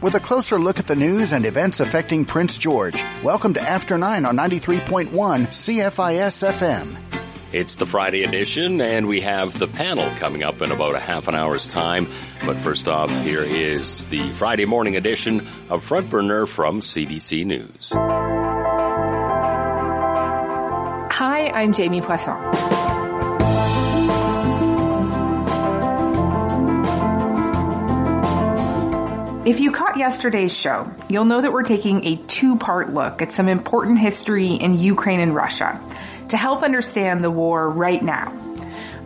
with a closer look at the news and events affecting Prince George. Welcome to After 9 on 93.1 CFIS FM. It's the Friday edition, and we have the panel coming up in about a half an hour's time. But first off, here is the Friday morning edition of Front Burner from CBC News. Hi, I'm Jamie Poisson. If you caught yesterday's show, you'll know that we're taking a two part look at some important history in Ukraine and Russia to help understand the war right now.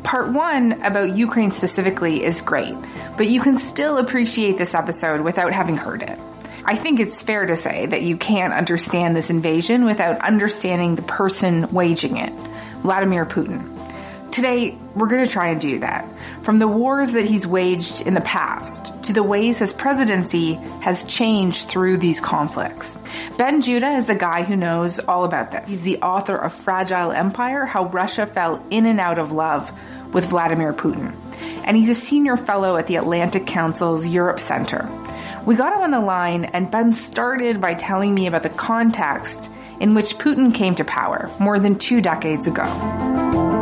Part one about Ukraine specifically is great, but you can still appreciate this episode without having heard it. I think it's fair to say that you can't understand this invasion without understanding the person waging it, Vladimir Putin. Today, we're going to try and do that. From the wars that he's waged in the past to the ways his presidency has changed through these conflicts. Ben Judah is the guy who knows all about this. He's the author of Fragile Empire How Russia Fell In and Out of Love with Vladimir Putin. And he's a senior fellow at the Atlantic Council's Europe Center. We got him on the line, and Ben started by telling me about the context in which Putin came to power more than two decades ago.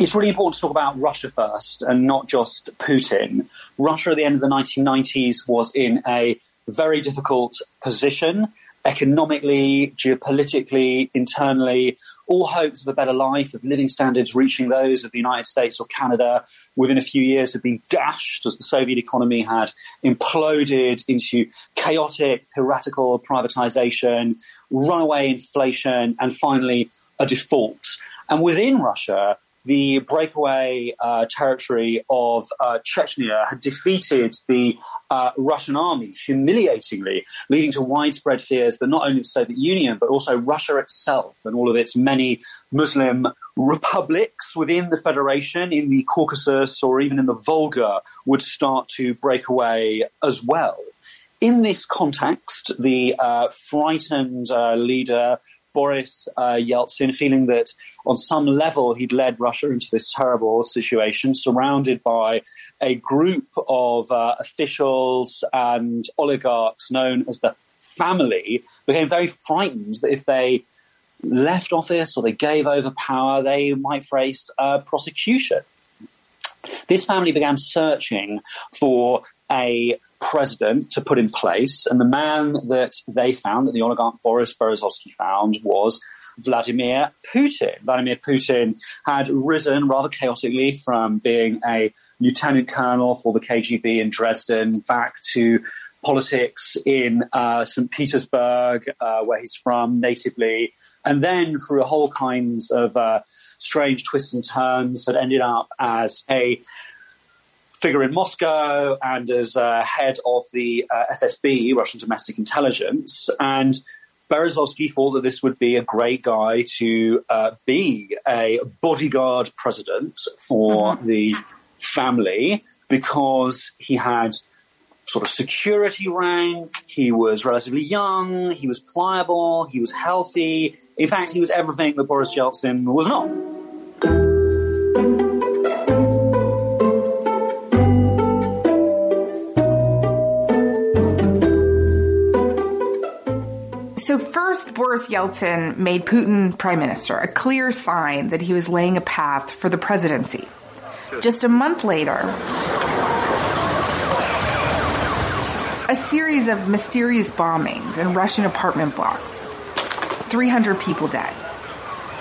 It's really important to talk about Russia first and not just Putin. Russia at the end of the 1990s was in a very difficult position economically, geopolitically, internally. All hopes of a better life, of living standards reaching those of the United States or Canada within a few years had been dashed as the Soviet economy had imploded into chaotic, piratical privatization, runaway inflation, and finally a default. And within Russia, the breakaway uh, territory of uh, Chechnya had defeated the uh, Russian army humiliatingly, leading to widespread fears that not only the Soviet Union, but also Russia itself and all of its many Muslim republics within the Federation, in the Caucasus or even in the Volga, would start to break away as well. In this context, the uh, frightened uh, leader Boris uh, Yeltsin, feeling that on some level he'd led Russia into this terrible situation, surrounded by a group of uh, officials and oligarchs known as the family, became very frightened that if they left office or they gave over power, they might face prosecution. This family began searching for a president to put in place. And the man that they found, that the oligarch Boris Berezovsky found, was Vladimir Putin. Vladimir Putin had risen rather chaotically from being a lieutenant colonel for the KGB in Dresden back to politics in uh, St. Petersburg, uh, where he's from natively, and then through a whole kinds of uh, strange twists and turns, had ended up as a figure in Moscow and as uh, head of the uh, FSB, Russian Domestic Intelligence. And Berezovsky thought that this would be a great guy to uh, be a bodyguard president for mm-hmm. the family because he had sort of security rank, he was relatively young, he was pliable, he was healthy. In fact, he was everything that Boris Yeltsin was not. Boris Yeltsin made Putin prime minister, a clear sign that he was laying a path for the presidency. Just a month later, a series of mysterious bombings in Russian apartment blocks. 300 people dead.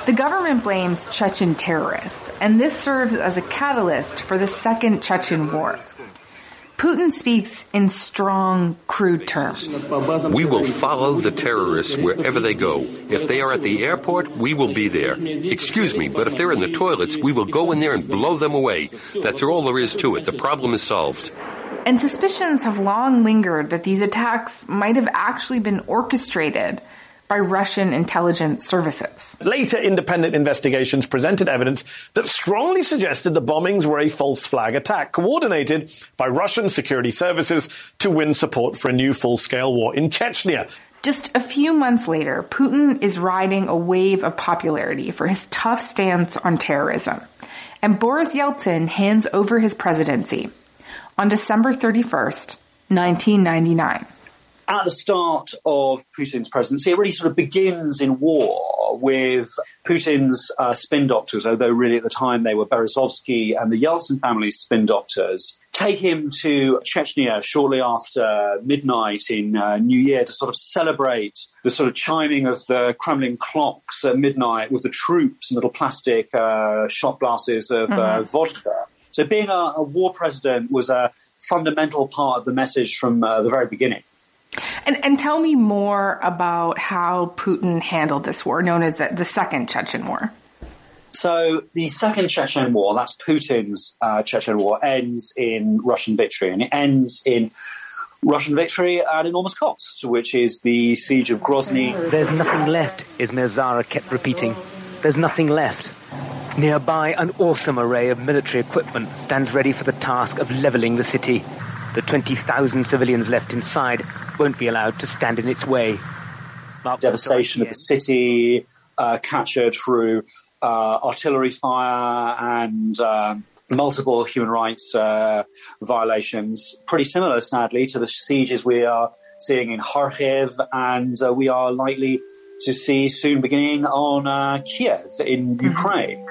The government blames Chechen terrorists, and this serves as a catalyst for the Second Chechen War. Putin speaks in strong, crude terms. We will follow the terrorists wherever they go. If they are at the airport, we will be there. Excuse me, but if they're in the toilets, we will go in there and blow them away. That's all there is to it. The problem is solved. And suspicions have long lingered that these attacks might have actually been orchestrated by Russian intelligence services. Later independent investigations presented evidence that strongly suggested the bombings were a false flag attack coordinated by Russian security services to win support for a new full-scale war in Chechnya. Just a few months later, Putin is riding a wave of popularity for his tough stance on terrorism. And Boris Yeltsin hands over his presidency. on December 31st, 1999 at the start of Putin's presidency, it really sort of begins in war with Putin's uh, spin doctors, although really at the time they were Berezovsky and the Yeltsin family's spin doctors, take him to Chechnya shortly after midnight in uh, New Year to sort of celebrate the sort of chiming of the Kremlin clocks at midnight with the troops and little plastic uh, shot glasses of mm-hmm. vodka. So being a, a, war president was a fundamental part of the message from uh, the very beginning. And, and tell me more about how Putin handled this war, known as the, the Second Chechen War. So the Second Chechen War, that's Putin's uh, Chechen War, ends in Russian victory, and it ends in Russian victory at enormous cost, which is the siege of Grozny. There's nothing left, Ismail Zara kept repeating. There's nothing left. Nearby, an awesome array of military equipment stands ready for the task of leveling the city. The 20,000 civilians left inside won't be allowed to stand in its way. Mark Devastation of the city, uh, captured through uh, artillery fire and um, multiple human rights uh, violations. Pretty similar, sadly, to the sieges we are seeing in Kharkiv, and uh, we are likely to see soon beginning on uh, Kiev in mm-hmm. Ukraine.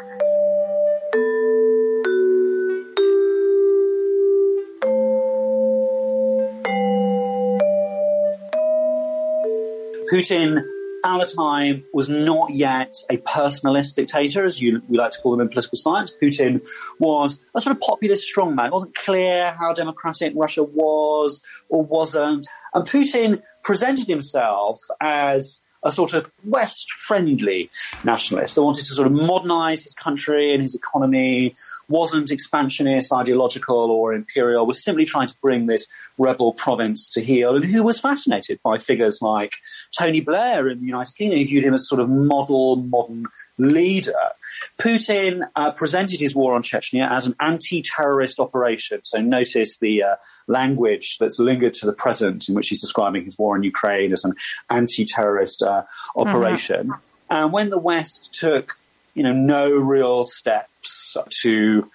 Putin at the time was not yet a personalist dictator, as you, we like to call them in political science. Putin was a sort of populist strongman. It wasn't clear how democratic Russia was or wasn't. And Putin presented himself as a sort of West friendly nationalist that wanted to sort of modernize his country and his economy, wasn't expansionist, ideological, or imperial, was simply trying to bring this rebel province to heel, and who was fascinated by figures like Tony Blair in the United Kingdom, who viewed him as sort of model, modern leader. Putin uh, presented his war on Chechnya as an anti-terrorist operation. So notice the uh, language that's lingered to the present in which he's describing his war in Ukraine as an anti-terrorist uh, operation. Mm-hmm. And when the West took, you know, no real steps to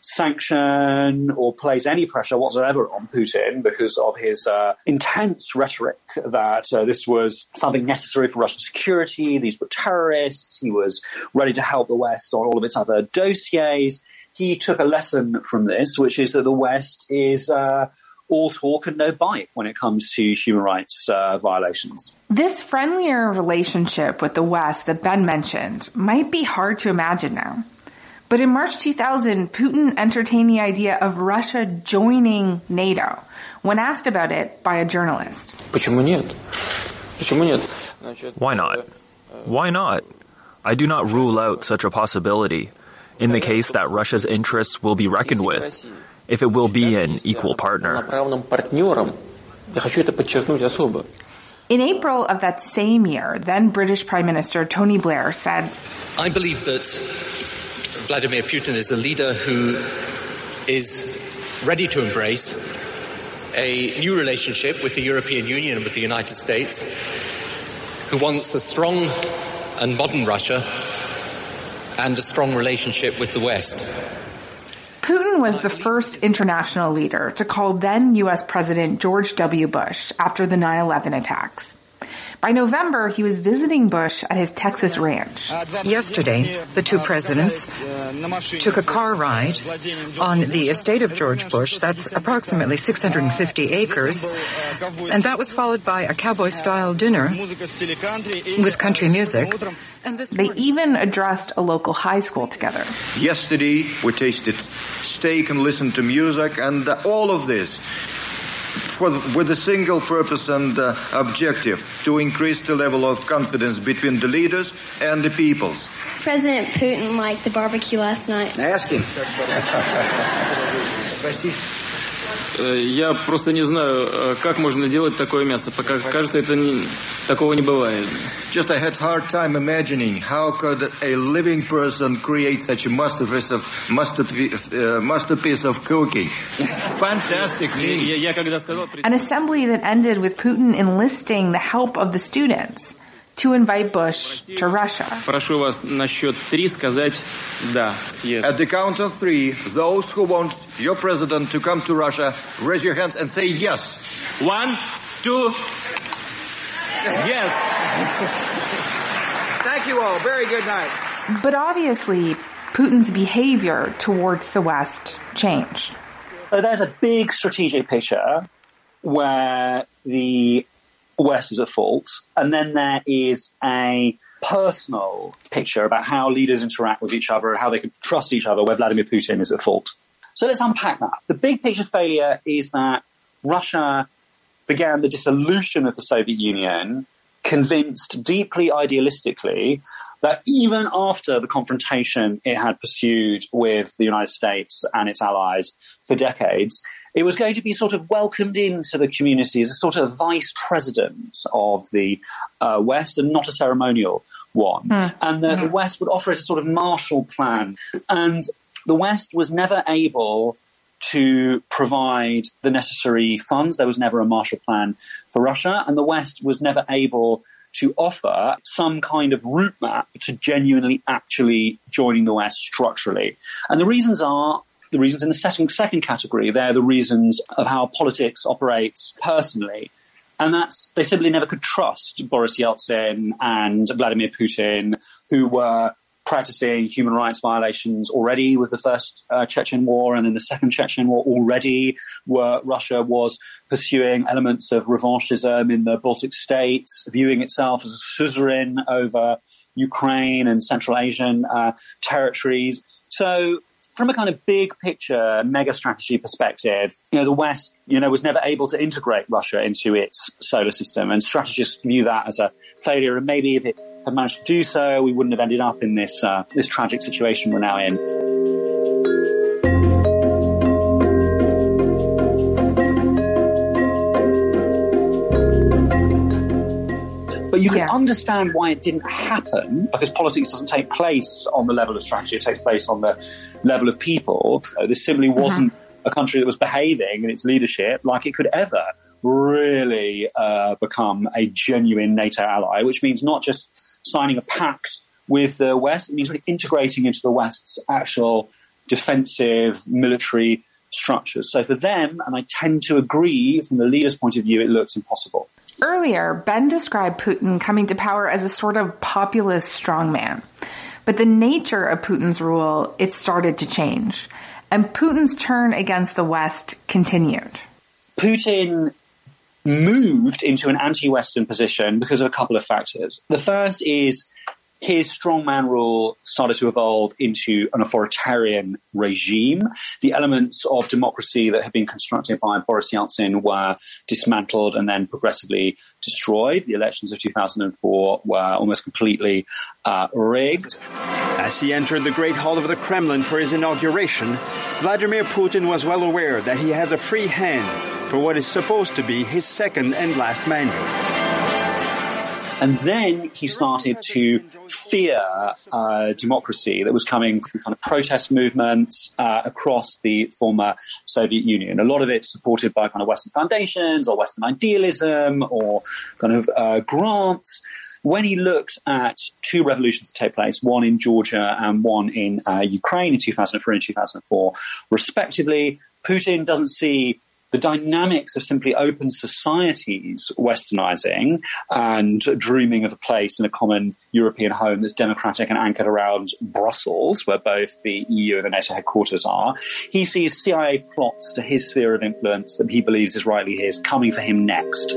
sanction or place any pressure whatsoever on Putin because of his uh, intense rhetoric that uh, this was something necessary for Russian security. These were terrorists. He was ready to help the West on all of its other dossiers. He took a lesson from this, which is that the West is uh, all talk and no bite when it comes to human rights uh, violations. This friendlier relationship with the West that Ben mentioned might be hard to imagine now. But in March 2000, Putin entertained the idea of Russia joining NATO when asked about it by a journalist. Why not? Why not? I do not rule out such a possibility in the case that Russia's interests will be reckoned with, if it will be an equal partner. In April of that same year, then British Prime Minister Tony Blair said, I believe that Vladimir Putin is a leader who is ready to embrace a new relationship with the European Union and with the United States, who wants a strong and modern Russia and a strong relationship with the West. Putin was the first international leader to call then U.S. President George W. Bush after the 9-11 attacks. By November, he was visiting Bush at his Texas ranch. Yesterday, the two presidents took a car ride on the estate of George Bush. That's approximately 650 acres. And that was followed by a cowboy-style dinner with country music. they even addressed a local high school together. Yesterday, we tasted steak and listened to music and all of this with a single purpose and uh, objective to increase the level of confidence between the leaders and the peoples. President Putin liked the barbecue last night. Ask him. Я просто не знаю, как можно делать такое мясо. Пока кажется, это не, такого не бывает. Just I had hard time imagining how could a living person create such a masterpiece of masterpiece, uh, masterpiece of cooking. Fantastic meat. An assembly that ended with Putin enlisting the help of the students to invite Bush to Russia. Прошу вас на счет три сказать «да». Yes. At the count of three, those who want your president to come to Russia, raise your hands and say yes. One, two, yes. Thank you all. Very good night. But obviously, Putin's behavior towards the West changed. So there's a big strategic picture where the West is at fault, and then there is a personal picture about how leaders interact with each other how they can trust each other where Vladimir Putin is at fault. So let's unpack that. The big picture failure is that Russia began the dissolution of the Soviet Union, convinced deeply idealistically that even after the confrontation it had pursued with the United States and its allies for decades, it was going to be sort of welcomed into the community as a sort of vice president of the uh, West and not a ceremonial one. Mm. And the, the West would offer it a sort of Marshall Plan. And the West was never able to provide the necessary funds. There was never a Marshall Plan for Russia, and the West was never able to offer some kind of route map to genuinely actually joining the West structurally. And the reasons are the reasons in the second, second category. They're the reasons of how politics operates personally. And that's, they simply never could trust Boris Yeltsin and Vladimir Putin, who were practicing human rights violations already with the first uh, Chechen war and in the second Chechen war already, where Russia was pursuing elements of revanchism in the Baltic states, viewing itself as a suzerain over Ukraine and Central Asian uh, territories. So from a kind of big picture, mega strategy perspective, you know, the West, you know, was never able to integrate Russia into its solar system and strategists view that as a failure. And maybe if it had managed to do so, we wouldn't have ended up in this, uh, this tragic situation we're now in. But you can understand why it didn't happen because politics doesn't take place on the level of strategy. It takes place on the level of people. Uh, this simply wasn't a country that was behaving in its leadership like it could ever really uh, become a genuine NATO ally, which means not just signing a pact with the West, it means really integrating into the West's actual defensive military structures. So for them, and I tend to agree from the leader's point of view, it looks impossible. Earlier, Ben described Putin coming to power as a sort of populist strongman. But the nature of Putin's rule, it started to change. And Putin's turn against the West continued. Putin moved into an anti-Western position because of a couple of factors. The first is his strongman rule started to evolve into an authoritarian regime. The elements of democracy that had been constructed by Boris Yeltsin were dismantled and then progressively destroyed. The elections of 2004 were almost completely uh, rigged. As he entered the Great Hall of the Kremlin for his inauguration, Vladimir Putin was well aware that he has a free hand for what is supposed to be his second and last mandate. And then he started to fear uh, democracy that was coming through kind of protest movements uh, across the former Soviet Union. A lot of it supported by kind of Western foundations or Western idealism or kind of uh, grants. When he looked at two revolutions that take place, one in Georgia and one in uh, Ukraine in 2003 and 2004, respectively, Putin doesn't see the dynamics of simply open societies westernizing and dreaming of a place in a common European home that's democratic and anchored around Brussels, where both the EU and the NATO headquarters are. He sees CIA plots to his sphere of influence that he believes is rightly his coming for him next.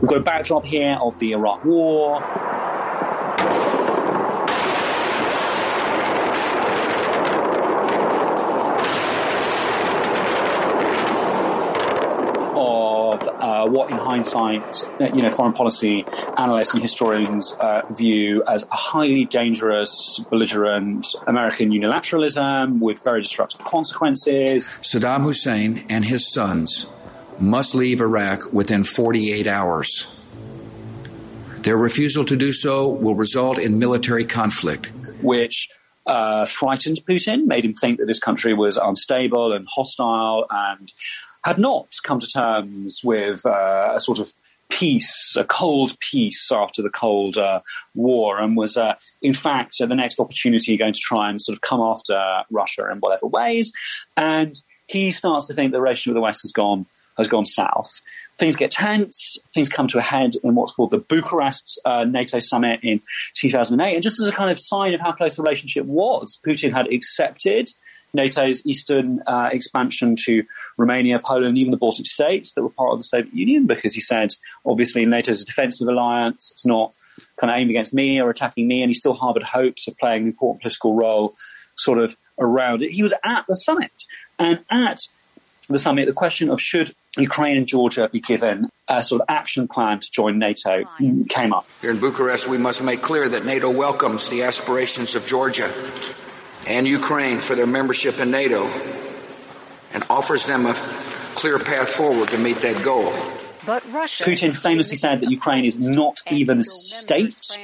We've got a backdrop here of the Iraq War. Of uh, what, in hindsight, uh, you know, foreign policy analysts and historians uh, view as a highly dangerous, belligerent American unilateralism with very destructive consequences. Saddam Hussein and his sons must leave Iraq within 48 hours. Their refusal to do so will result in military conflict. which uh, frightened Putin, made him think that this country was unstable and hostile and had not come to terms with uh, a sort of peace, a cold peace after the Cold uh, War, and was, uh, in fact, the next opportunity going to try and sort of come after Russia in whatever ways. And he starts to think the relationship with the West has gone has gone south. Things get tense. Things come to a head in what's called the Bucharest uh, NATO summit in 2008. And just as a kind of sign of how close the relationship was, Putin had accepted NATO's eastern uh, expansion to Romania, Poland, even the Baltic states that were part of the Soviet Union, because he said, obviously, NATO is a defensive alliance. It's not kind of aimed against me or attacking me. And he still harbored hopes of playing an important political role sort of around it. He was at the summit. And at the summit, the question of should Ukraine and Georgia be given a sort of action plan to join NATO came up. Here in Bucharest, we must make clear that NATO welcomes the aspirations of Georgia and Ukraine for their membership in NATO and offers them a clear path forward to meet that goal. But Russia. Putin famously said that Ukraine is not even a state.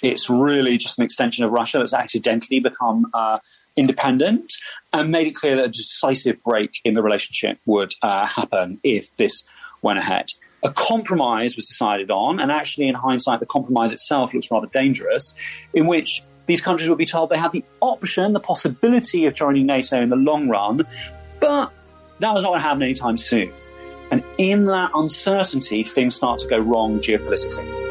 It's really just an extension of Russia that's accidentally become uh, independent and made it clear that a decisive break in the relationship would uh, happen if this went ahead. A compromise was decided on, and actually, in hindsight, the compromise itself looks rather dangerous, in which these countries would be told they had the option, the possibility of joining NATO in the long run, but that was not going to happen anytime soon. And in that uncertainty, things start to go wrong geopolitically.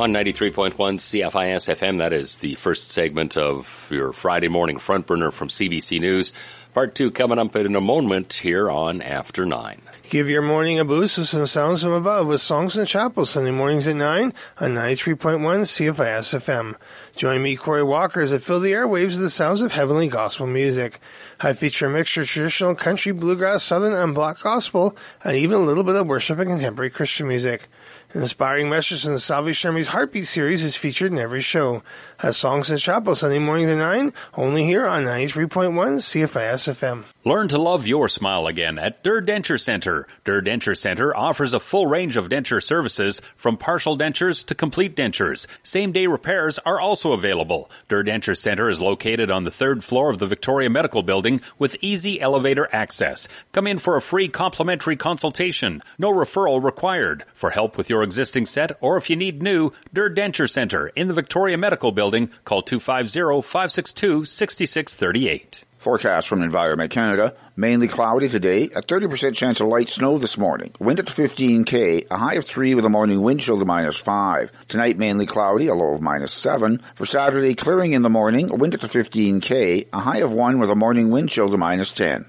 On 93.1 CFIS FM, that is the first segment of your Friday morning front burner from CBC News. Part two coming up in a moment here on After Nine. Give your morning a boost with some sounds from above with Songs the Chapel Sunday mornings at 9 on 93.1 CFIS FM. Join me, Corey Walker, as I fill the airwaves with the sounds of heavenly gospel music. I feature a mixture of traditional country, bluegrass, southern, and black gospel, and even a little bit of worship and contemporary Christian music. An inspiring message from the Salvation Army's Heartbeat series is featured in every show. Has Songs in the Chapel Sunday morning at 9, only here on 93.1 CFIS FM. Learn to love your smile again at Durr Denture Center. Durr Denture Center offers a full range of denture services from partial dentures to complete dentures. Same day repairs are also available. Durr Denture Center is located on the third floor of the Victoria Medical Building with easy elevator access. Come in for a free complimentary consultation. No referral required. For help with your existing set or if you need new, Durr Denture Center in the Victoria Medical Building, call 250-562-6638. Forecast from Environment Canada. Mainly cloudy today. A 30% chance of light snow this morning. Wind at 15k. A high of 3 with a morning wind chill to minus 5. Tonight mainly cloudy. A low of minus 7. For Saturday clearing in the morning. A wind at 15k. A high of 1 with a morning wind chill to minus 10.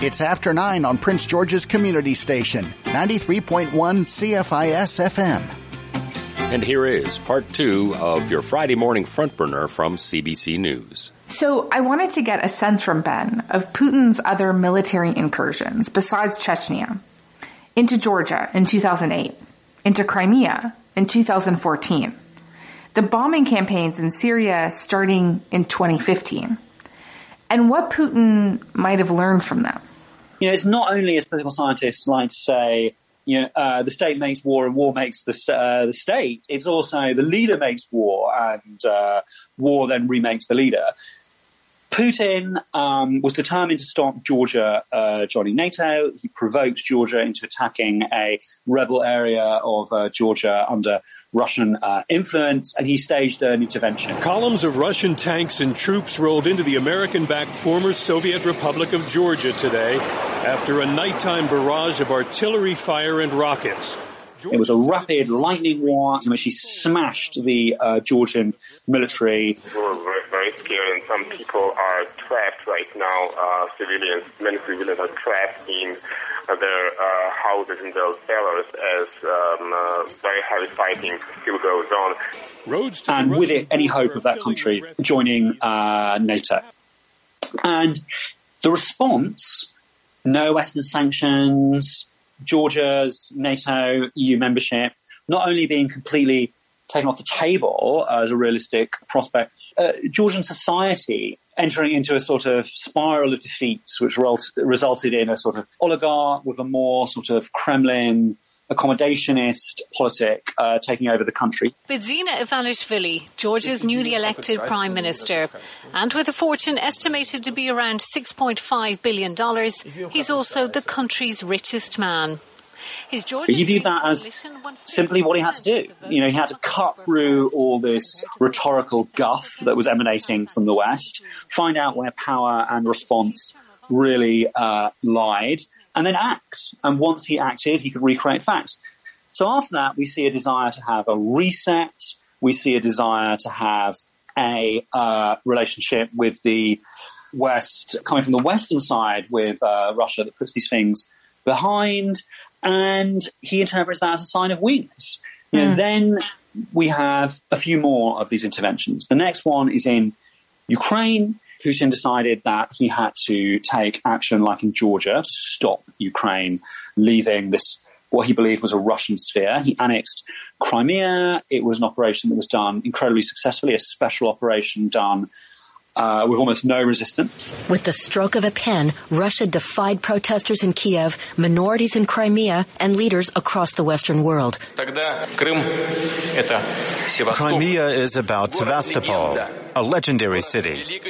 It's after 9 on Prince George's Community Station. 93.1 CFIS FM. And here is part two of your Friday morning front burner from CBC News. So I wanted to get a sense from Ben of Putin's other military incursions besides Chechnya. Into Georgia in 2008, into Crimea in 2014, the bombing campaigns in Syria starting in 2015, and what Putin might have learned from them. You know, it's not only as political scientists like to say, you know, uh, the state makes war and war makes the, uh, the state. It's also the leader makes war and uh, war then remakes the leader. Putin um, was determined to stop Georgia uh, joining NATO. He provoked Georgia into attacking a rebel area of uh, Georgia under Russian uh, influence, and he staged an intervention. Columns of Russian tanks and troops rolled into the American-backed former Soviet Republic of Georgia today after a nighttime barrage of artillery fire and rockets. It was a rapid lightning war in which he smashed the uh, Georgian military. Very, very scary, and some people are trapped right now. Uh, civilians, many civilians are trapped in their uh, houses in those cellars as um, uh, very heavy fighting still goes on. Roads and with it, any hope of that country joining uh, NATO. And the response, no Western sanctions, Georgia's NATO EU membership not only being completely taken off the table as a realistic prospect. Uh, Georgian society entering into a sort of spiral of defeats, which resulted in a sort of oligarch with a more sort of Kremlin accommodationist politic uh, taking over the country. Bidzina Ivanishvili, Georgia's newly elected prime minister, and with a fortune estimated to be around $6.5 billion, he's also the country's richest man. He viewed that as simply what he had to do. You know, he had to cut through all this rhetorical guff that was emanating from the West, find out where power and response really uh, lied, and then act. And once he acted, he could recreate facts. So after that, we see a desire to have a reset. We see a desire to have a uh, relationship with the West, coming from the Western side with uh, Russia that puts these things behind and he interprets that as a sign of weakness. You know, mm. Then we have a few more of these interventions. The next one is in Ukraine. Putin decided that he had to take action, like in Georgia, to stop Ukraine leaving this what he believed was a Russian sphere. He annexed Crimea. It was an operation that was done incredibly successfully, a special operation done uh, with almost no resistance. With the stroke of a pen, Russia defied protesters in Kiev, minorities in Crimea, and leaders across the Western world. Crimea is about Sevastopol, a legendary city.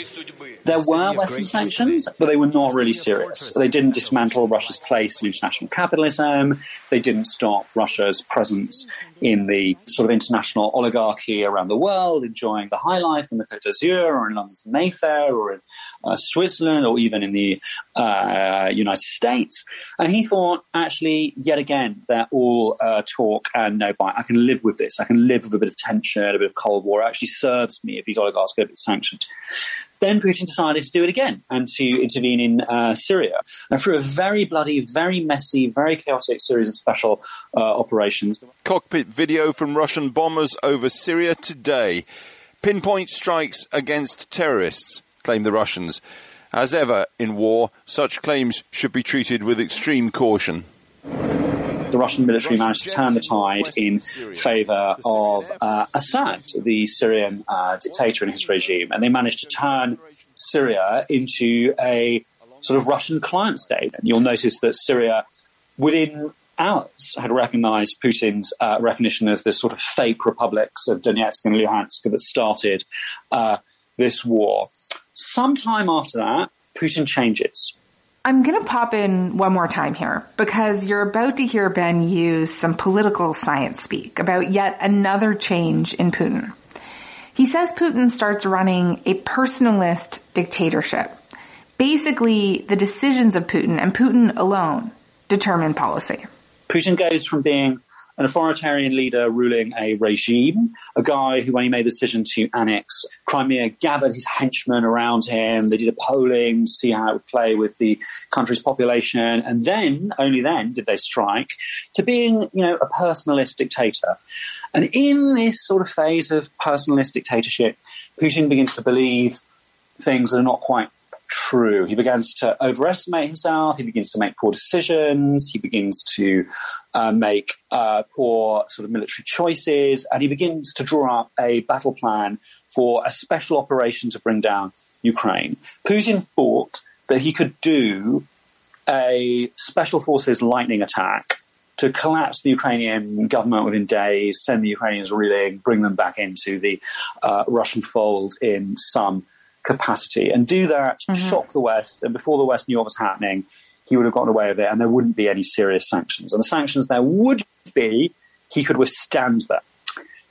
There were Western sanctions, but they were not really serious. They didn't dismantle Russia's place in international capitalism. They didn't stop Russia's presence in the sort of international oligarchy around the world, enjoying the high life in the Côte d'Azur or in London's Mayfair or in uh, Switzerland or even in the uh, United States. And he thought, actually, yet again, they're all uh, talk and no bite. I can live with this. I can live with a bit of tension, a bit of Cold War. It actually serves me if these oligarchs get sanctioned. Then Putin decided to do it again and to intervene in uh, Syria. And through a very bloody, very messy, very chaotic series of special uh, operations. Cockpit video from Russian bombers over Syria today. Pinpoint strikes against terrorists, claim the Russians. As ever in war, such claims should be treated with extreme caution the Russian military managed to turn the tide in favor of uh, Assad, the Syrian uh, dictator and his regime, and they managed to turn Syria into a sort of Russian client state. And you'll notice that Syria, within hours, had recognized Putin's uh, recognition of the sort of fake republics of Donetsk and Luhansk that started uh, this war. Sometime after that, Putin changes. I'm going to pop in one more time here because you're about to hear Ben use some political science speak about yet another change in Putin. He says Putin starts running a personalist dictatorship. Basically, the decisions of Putin and Putin alone determine policy. Putin goes from being an authoritarian leader ruling a regime, a guy who, when he made the decision to annex Crimea, gathered his henchmen around him. They did a polling to see how it would play with the country's population. And then, only then, did they strike to being, you know, a personalist dictator. And in this sort of phase of personalist dictatorship, Putin begins to believe things that are not quite true. He begins to overestimate himself. He begins to make poor decisions. He begins to uh, make uh, poor sort of military choices, and he begins to draw up a battle plan for a special operation to bring down Ukraine. Putin thought that he could do a special forces lightning attack to collapse the Ukrainian government within days, send the Ukrainians reeling, bring them back into the uh, Russian fold in some capacity and do that, mm-hmm. shock the West. And before the West knew what was happening, he would have gotten away with it and there wouldn't be any serious sanctions. And the sanctions there would be, he could withstand that.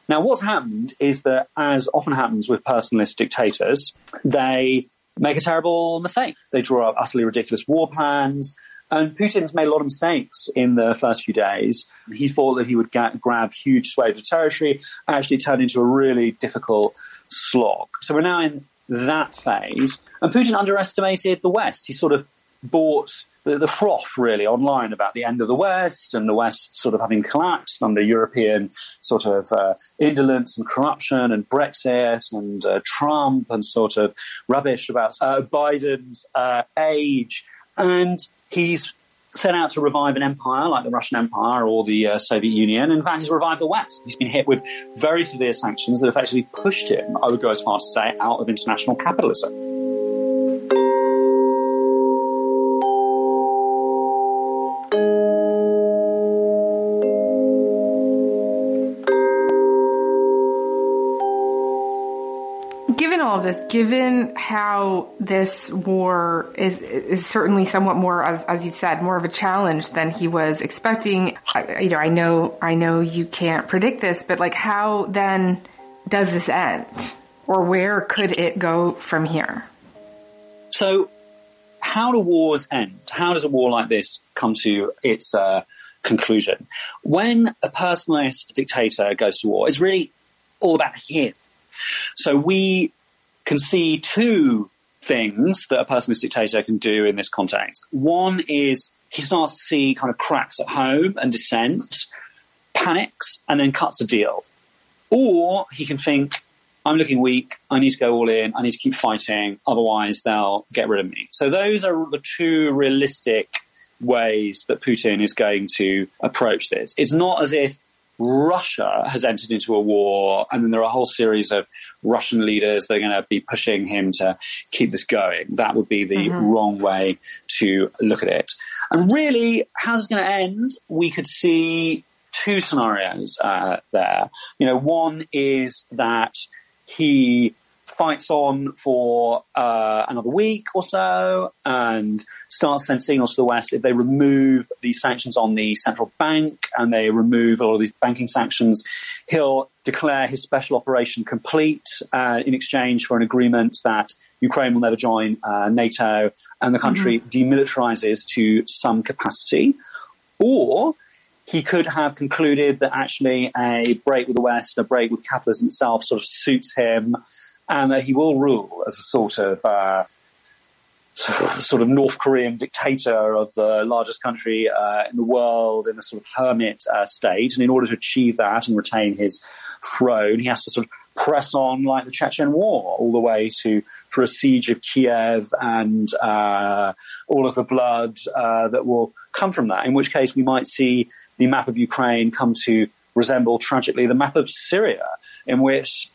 Now, what's happened is that, as often happens with personalist dictators, they make a terrible mistake. They draw up utterly ridiculous war plans. And Putin's made a lot of mistakes in the first few days. He thought that he would grab huge swathes of territory, actually turned into a really difficult slog. So we're now in that phase. And Putin underestimated the West. He sort of bought the, the, froth really online about the end of the West and the West sort of having collapsed under European sort of uh, indolence and corruption and Brexit and uh, Trump and sort of rubbish about uh, Biden's uh, age. And he's set out to revive an empire like the Russian Empire or the uh, Soviet Union. In fact, he's revived the West. He's been hit with very severe sanctions that effectively pushed him, I would go as far as to say, out of international capitalism. Given all of this, given how this war is is certainly somewhat more, as, as you've said, more of a challenge than he was expecting. I, you know, I know, I know you can't predict this, but like, how then does this end, or where could it go from here? So, how do wars end? How does a war like this come to its uh, conclusion? When a personalist dictator goes to war, it's really all about him. So we can see two things that a personalist dictator can do in this context. One is he starts to see kind of cracks at home and dissent, panics, and then cuts a deal. Or he can think, I'm looking weak. I need to go all in. I need to keep fighting. Otherwise they'll get rid of me. So those are the two realistic ways that Putin is going to approach this. It's not as if Russia has entered into a war, and then there are a whole series of Russian leaders that are going to be pushing him to keep this going. That would be the mm-hmm. wrong way to look at it. And really, how's it going to end? We could see two scenarios uh, there. You know, one is that he fights on for uh, another week or so and starts sending signals to the West. If they remove these sanctions on the central bank and they remove all of these banking sanctions, he'll declare his special operation complete uh, in exchange for an agreement that Ukraine will never join uh, NATO and the country mm-hmm. demilitarizes to some capacity. Or he could have concluded that actually a break with the West, a break with capitalism itself sort of suits him and that he will rule as a sort of uh, sort of North Korean dictator of the largest country uh, in the world in a sort of hermit uh, state. And in order to achieve that and retain his throne, he has to sort of press on like the Chechen War all the way to for a siege of Kiev and uh, all of the blood uh, that will come from that. In which case, we might see the map of Ukraine come to resemble tragically the map of Syria, in which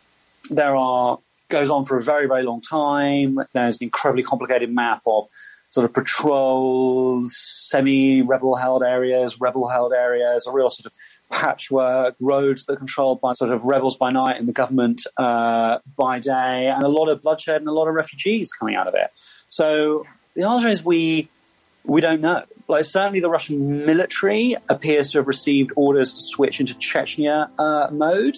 there are goes on for a very, very long time. There's an incredibly complicated map of sort of patrols, semi-rebel held areas, rebel held areas, a real sort of patchwork, roads that are controlled by sort of rebels by night and the government uh, by day, and a lot of bloodshed and a lot of refugees coming out of it. So the answer is we we don't know. Like certainly the Russian military appears to have received orders to switch into Chechnya uh, mode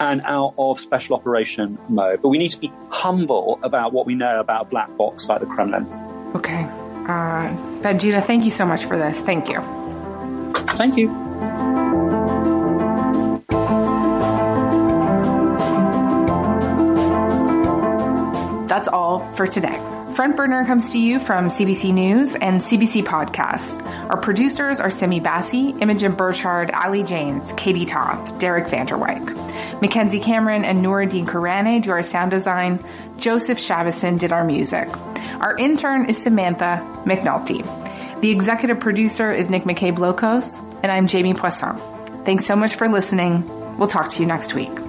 and out of special operation mode. But we need to be humble about what we know about a black box like the Kremlin. Okay. Uh, Ben Judah, thank you so much for this. Thank you. Thank you. That's all for today. Front Burner comes to you from CBC News and CBC Podcasts. Our producers are Simi Bassi, Imogen Birchard, Ali James, Katie Toth, Derek Vanderwyk. Mackenzie Cameron and Nouradine Karane do our sound design. Joseph Shabason did our music. Our intern is Samantha McNulty. The executive producer is Nick McCabe Lokos, and I'm Jamie Poisson. Thanks so much for listening. We'll talk to you next week.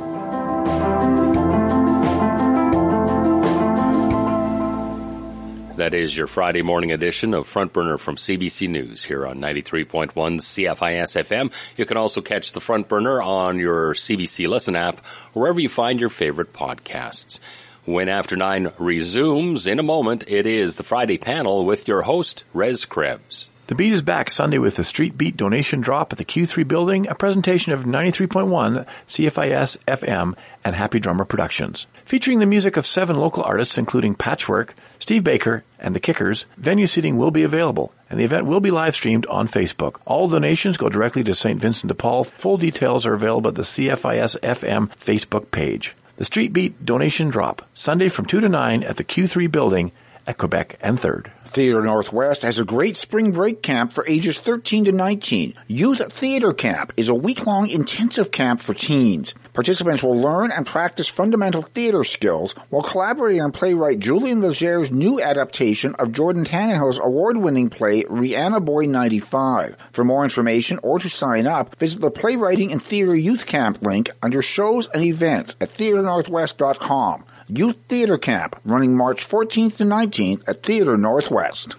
That is your Friday morning edition of Front Burner from CBC News here on 93.1 CFIS FM. You can also catch the Front Burner on your CBC Listen app, wherever you find your favorite podcasts. When After Nine resumes in a moment, it is the Friday panel with your host, Rez Krebs. The Beat is back Sunday with the Street Beat donation drop at the Q3 building, a presentation of 93.1 CFIS FM and Happy Drummer Productions. Featuring the music of seven local artists including Patchwork, Steve Baker, and the Kickers, venue seating will be available, and the event will be live streamed on Facebook. All donations go directly to St. Vincent de Paul. Full details are available at the CFIS FM Facebook page. The Street Beat donation drop, Sunday from 2 to 9 at the Q3 building at Quebec and 3rd. Theater Northwest has a great spring break camp for ages 13 to 19. Youth Theater Camp is a week-long intensive camp for teens. Participants will learn and practice fundamental theater skills while collaborating on playwright Julian Legere's new adaptation of Jordan Tannahill's award-winning play Rihanna Boy 95. For more information or to sign up, visit the Playwriting and Theater Youth Camp link under shows and events at theaternorthwest.com. Youth Theater Camp, running March 14th to 19th at Theater Northwest.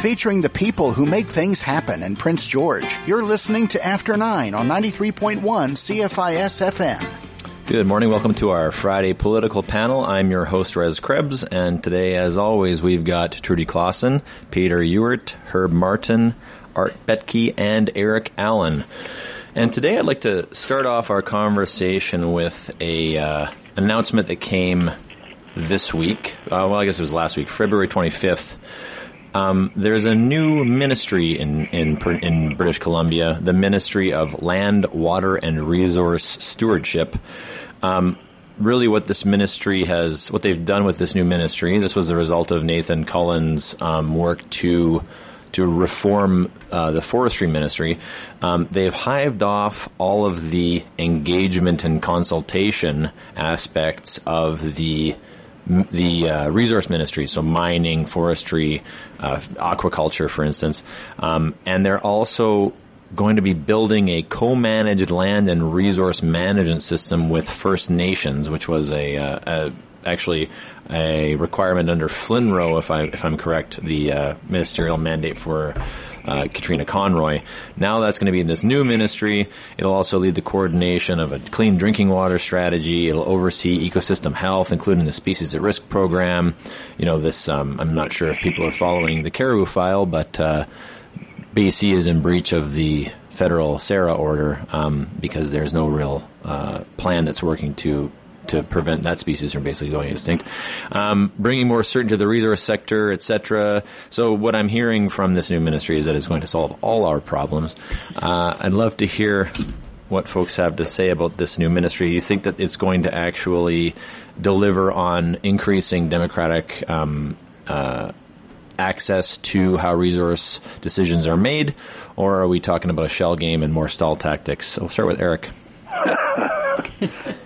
Featuring the people who make things happen in Prince George. You're listening to After 9 on 93.1 CFIS FM. Good morning. Welcome to our Friday political panel. I'm your host, Rez Krebs, and today, as always, we've got Trudy Clausen, Peter Ewert, Herb Martin, Art Betke, and Eric Allen. And today I'd like to start off our conversation with a uh, announcement that came this week. Uh, well, I guess it was last week, February 25th. Um, there's a new ministry in, in in British Columbia, the Ministry of Land, Water, and Resource Stewardship. Um, really, what this ministry has, what they've done with this new ministry, this was the result of Nathan Cullen's um, work to to reform uh, the forestry ministry, um, they've hived off all of the engagement and consultation aspects of the the uh, resource ministry, so mining, forestry, uh, aquaculture, for instance, um, and they're also going to be building a co-managed land and resource management system with First Nations, which was a, uh, a actually a requirement under FLNRO, if I if I'm correct, the uh, ministerial mandate for uh, Katrina Conroy. Now that's going to be in this new ministry. It'll also lead the coordination of a clean drinking water strategy. It'll oversee ecosystem health, including the species at risk program. You know, this um, I'm not sure if people are following the Caribou file, but uh, BC is in breach of the federal SARA order um, because there's no real uh, plan that's working to to prevent that species from basically going extinct. Um, bringing more certainty to the resource sector, etc. So what I'm hearing from this new ministry is that it's going to solve all our problems. Uh, I'd love to hear what folks have to say about this new ministry. You think that it's going to actually deliver on increasing democratic um, uh, access to how resource decisions are made, or are we talking about a shell game and more stall tactics? We'll start with Eric.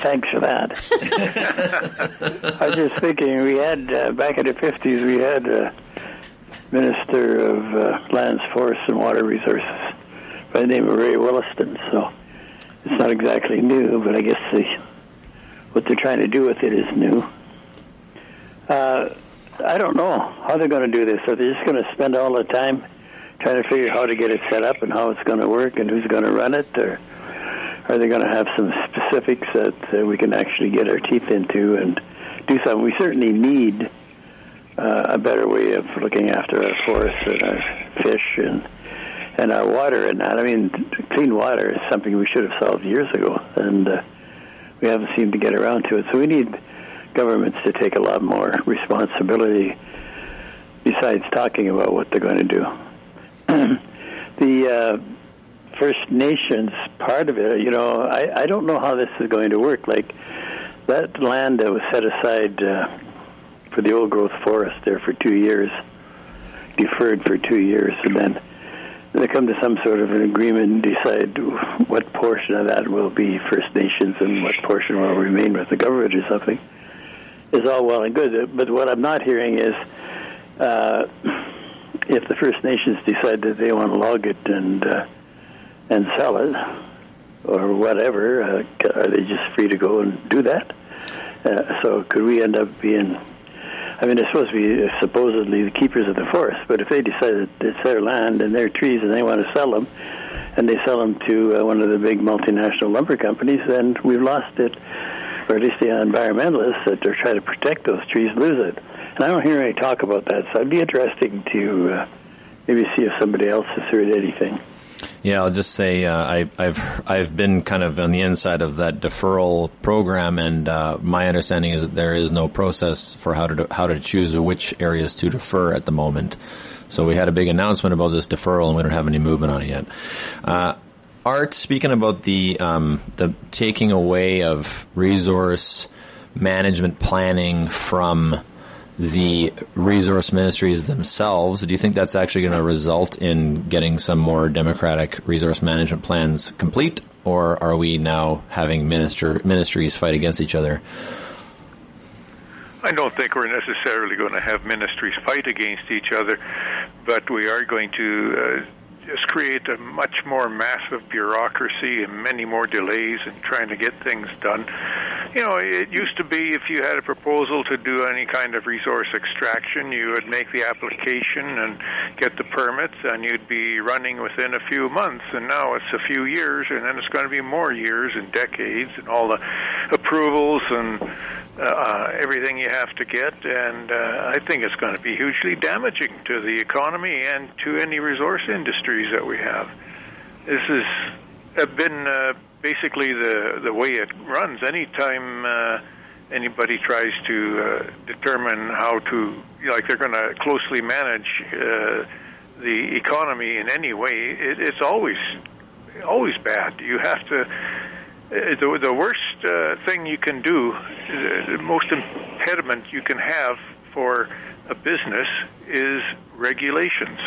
Thanks for that. I was just thinking, we had, uh, back in the 50s, we had a Minister of uh, Lands, Forests, and Water Resources by the name of Ray Williston, so it's not exactly new, but I guess the, what they're trying to do with it is new. Uh, I don't know how they're going to do this. Are they just going to spend all the time trying to figure out how to get it set up and how it's going to work and who's going to run it, or are they going to have some specifics that uh, we can actually get our teeth into and do something? We certainly need uh, a better way of looking after our forests and our fish and and our water and that. I mean, clean water is something we should have solved years ago, and uh, we haven't seemed to get around to it. So we need governments to take a lot more responsibility besides talking about what they're going to do. the uh, First Nations part of it, you know, I, I don't know how this is going to work. Like that land that was set aside uh, for the old growth forest there for two years, deferred for two years, and then they come to some sort of an agreement and decide what portion of that will be First Nations and what portion will remain with the government or something. Is all well and good, but what I'm not hearing is uh, if the First Nations decide that they want to log it and uh, and sell it or whatever, uh, are they just free to go and do that? Uh, so could we end up being? I mean, they're supposed to be supposedly the keepers of the forest, but if they decide that it's their land and their trees and they want to sell them, and they sell them to uh, one of the big multinational lumber companies, then we've lost it, or at least the environmentalists that are trying to protect those trees lose it. And I don't hear any talk about that, so it'd be interesting to uh, maybe see if somebody else has heard anything. Yeah, I'll just say uh, I, have I've been kind of on the inside of that deferral program, and uh, my understanding is that there is no process for how to how to choose which areas to defer at the moment. So we had a big announcement about this deferral, and we don't have any movement on it yet. Uh, Art, speaking about the um, the taking away of resource management planning from the resource ministries themselves, do you think that's actually going to result in getting some more democratic resource management plans complete, or are we now having minister ministries fight against each other? I don't think we're necessarily going to have ministries fight against each other, but we are going to uh, just create a much more massive bureaucracy and many more delays in trying to get things done. You know, it used to be if you had a proposal to do any kind of resource extraction, you would make the application and get the permits, and you'd be running within a few months. And now it's a few years, and then it's going to be more years and decades, and all the approvals and uh, everything you have to get, and uh, I think it's going to be hugely damaging to the economy and to any resource industries that we have. This has been uh, basically the the way it runs. Anytime uh, anybody tries to uh, determine how to, like, they're going to closely manage uh, the economy in any way, it, it's always always bad. You have to the, the worst uh, thing you can do, uh, the most impediment you can have for a business is regulations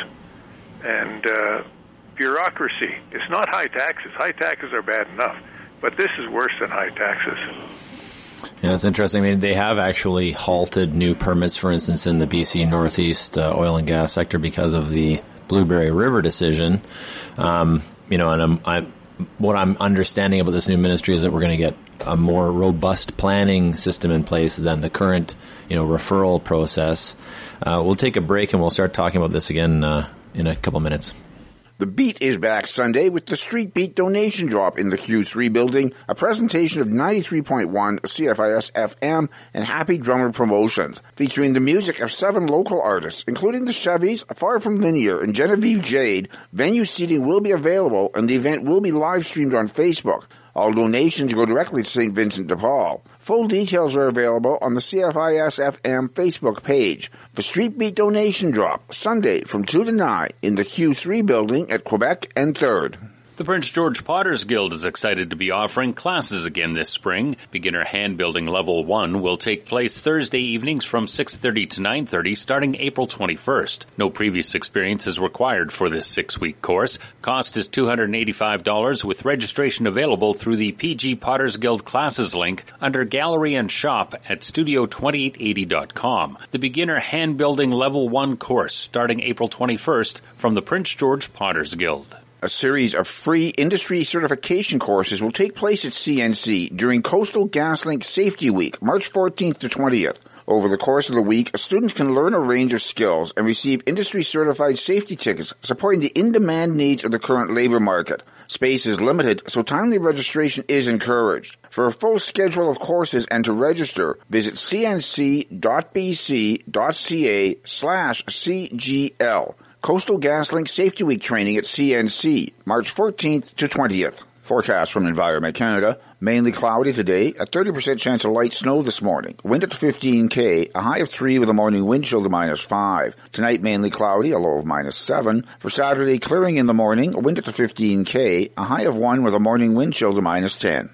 and uh, bureaucracy. It's not high taxes. High taxes are bad enough, but this is worse than high taxes. Yeah, it's interesting. I mean, they have actually halted new permits, for instance, in the BC Northeast uh, oil and gas sector because of the Blueberry River decision. Um, you know, and I'm, I'm what I'm understanding about this new ministry is that we're going to get a more robust planning system in place than the current, you know, referral process. Uh, we'll take a break and we'll start talking about this again uh, in a couple minutes. The Beat is back Sunday with the Street Beat donation drop in the Q3 building, a presentation of 93.1 CFIS FM and Happy Drummer Promotions, featuring the music of seven local artists, including the Chevys, Far From Linear, and Genevieve Jade. Venue seating will be available and the event will be live streamed on Facebook. All donations go directly to St. Vincent de Paul. Full details are available on the CFIS FM Facebook page. The Street Beat donation drop, Sunday from 2 to 9 in the Q3 building at Quebec and 3rd. The Prince George Potters Guild is excited to be offering classes again this spring. Beginner hand building level 1 will take place Thursday evenings from 6:30 to 9:30 starting April 21st. No previous experience is required for this 6-week course. Cost is $285 with registration available through the PG Potters Guild classes link under gallery and shop at studio2880.com. The beginner hand building level 1 course starting April 21st from the Prince George Potters Guild. A series of free industry certification courses will take place at CNC during Coastal GasLink Safety Week, March 14th to 20th. Over the course of the week, students can learn a range of skills and receive industry certified safety tickets supporting the in-demand needs of the current labor market. Space is limited, so timely registration is encouraged. For a full schedule of courses and to register, visit cnc.bc.ca slash cgl. Coastal GasLink Safety Week training at CNC, March 14th to 20th. Forecast from Environment Canada. Mainly cloudy today, a 30% chance of light snow this morning. Wind at 15 k, a high of 3 with a morning wind chill to minus 5. Tonight mainly cloudy, a low of minus 7. For Saturday, clearing in the morning, a wind at 15 k, a high of 1 with a morning wind chill to minus 10.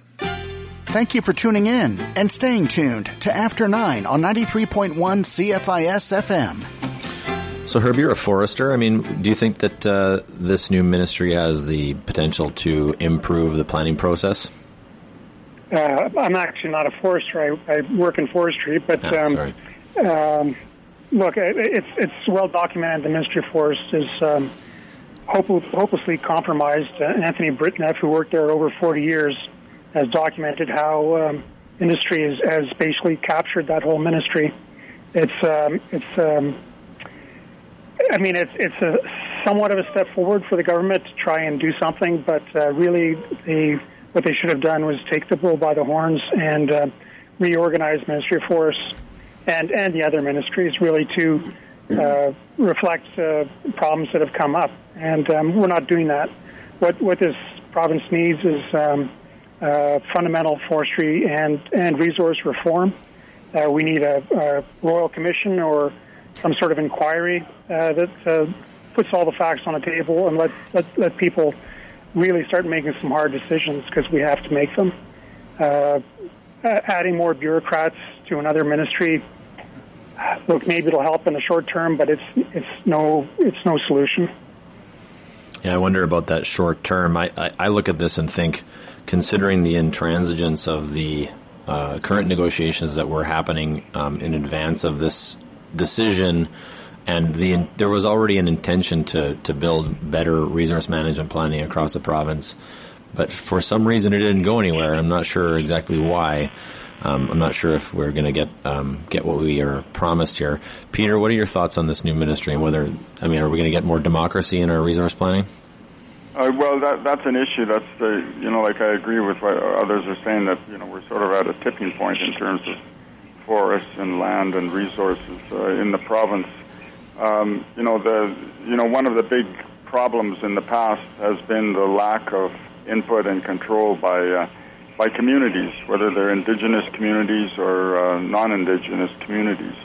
Thank you for tuning in and staying tuned to After 9 on 93.1 CFIS FM. So, Herb, you're a forester. I mean, do you think that uh, this new ministry has the potential to improve the planning process? Uh, I'm actually not a forester. I, I work in forestry, but Ah, um, um, look, it, it's it's well documented. The Ministry of Forest is um, hope, hopelessly compromised. Uh, Anthony Britneff, who worked there over 40 years, has documented how um, industry has, has basically captured that whole ministry. It's um, it's um, I mean, it's it's a somewhat of a step forward for the government to try and do something, but uh, really, they what they should have done was take the bull by the horns and uh, reorganize Ministry of Forests and and the other ministries really to uh, reflect problems that have come up, and um, we're not doing that. What what this province needs is um, uh, fundamental forestry and and resource reform. Uh, we need a, a royal commission or some sort of inquiry uh, that uh, puts all the facts on the table and let, let, let people really start making some hard decisions because we have to make them. Uh, adding more bureaucrats to another ministry, look, maybe it'll help in the short term, but it's it's no it's no solution. Yeah, I wonder about that short term. I, I, I look at this and think, considering the intransigence of the uh, current negotiations that were happening um, in advance of this decision, and the there was already an intention to to build better resource management planning across the province, but for some reason it didn't go anywhere. I'm not sure exactly why. Um, I'm not sure if we're going to get um, get what we are promised here. Peter, what are your thoughts on this new ministry and whether I mean, are we going to get more democracy in our resource planning? Uh, well, that that's an issue. That's the you know, like I agree with what others are saying that you know we're sort of at a tipping point in terms of forests and land and resources uh, in the province. Um, you know, the you know one of the big problems in the past has been the lack of input and control by uh, by communities, whether they're indigenous communities or uh, non-indigenous communities.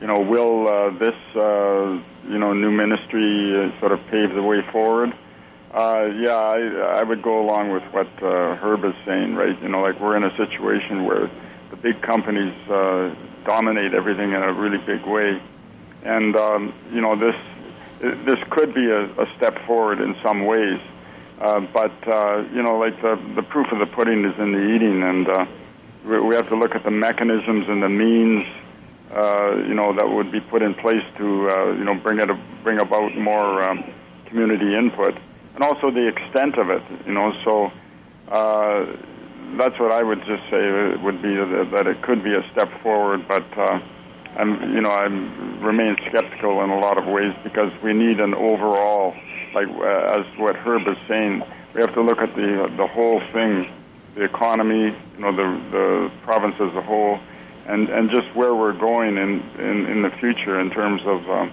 You know, will uh, this uh, you know new ministry uh, sort of pave the way forward? Yeah, I, I would go along with what Herb is saying, right? You know, like we're in a situation where the big companies uh, dominate everything in a really big way, and um, you know this this could be a, a step forward in some ways. Uh, but uh, you know, like the the proof of the pudding is in the eating, and uh, we, we have to look at the mechanisms and the means, uh, you know, that would be put in place to uh, you know bring it a, bring about more um, community input, and also the extent of it. You know, so uh, that's what I would just say would be that, that it could be a step forward, but. Uh, I'm, you know, I remain skeptical in a lot of ways because we need an overall like uh, as what Herb is saying, we have to look at the the whole thing, the economy, you know, the the province as a whole, and and just where we're going in in, in the future in terms of um,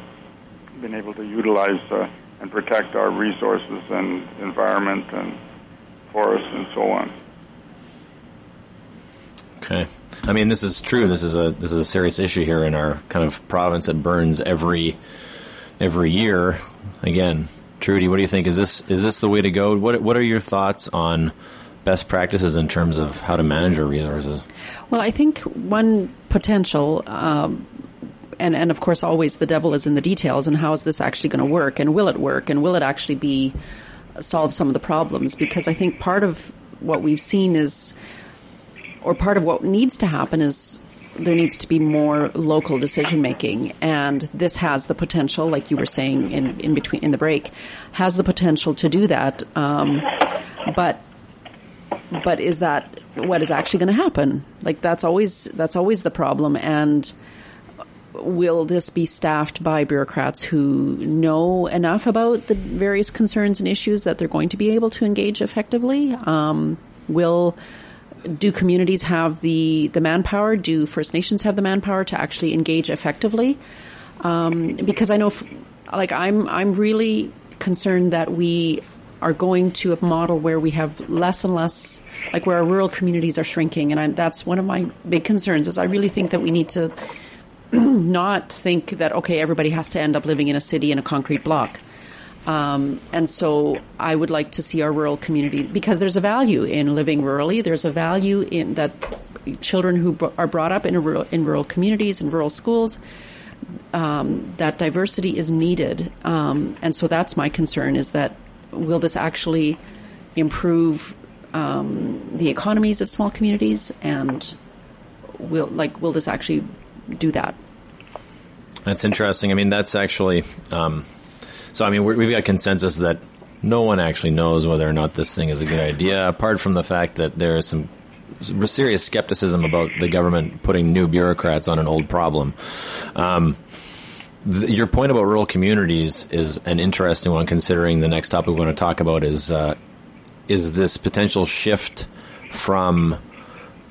being able to utilize uh, and protect our resources and environment and forests and so on. Okay. I mean, this is true. This is a this is a serious issue here in our kind of province that burns every every year. Again, Trudy, what do you think? Is this is this the way to go? What what are your thoughts on best practices in terms of how to manage our resources? Well, I think one potential, um, and and of course, always the devil is in the details. And how is this actually going to work? And will it work? And will it actually be solve some of the problems? Because I think part of what we've seen is, or part of what needs to happen is there needs to be more local decision making, and this has the potential, like you were saying in, in between in the break, has the potential to do that. Um, but but is that what is actually going to happen? Like that's always that's always the problem, and will this be staffed by bureaucrats who know enough about the various concerns and issues that they're going to be able to engage effectively? Um, will do communities have the, the manpower? Do First Nations have the manpower to actually engage effectively? Um, because I know, f- like, I'm, I'm really concerned that we are going to a model where we have less and less, like where our rural communities are shrinking. And I'm, that's one of my big concerns is I really think that we need to not think that, okay, everybody has to end up living in a city in a concrete block. Um, and so I would like to see our rural community because there's a value in living rurally. There's a value in that children who are brought up in rural, in rural communities and rural schools. Um, that diversity is needed, um, and so that's my concern: is that will this actually improve um, the economies of small communities, and will like will this actually do that? That's interesting. I mean, that's actually um, so, I mean, we've got consensus that no one actually knows whether or not this thing is a good idea, apart from the fact that there is some serious skepticism about the government putting new bureaucrats on an old problem. Um, th- your point about rural communities is an interesting one, considering the next topic we want to talk about is uh, is this potential shift from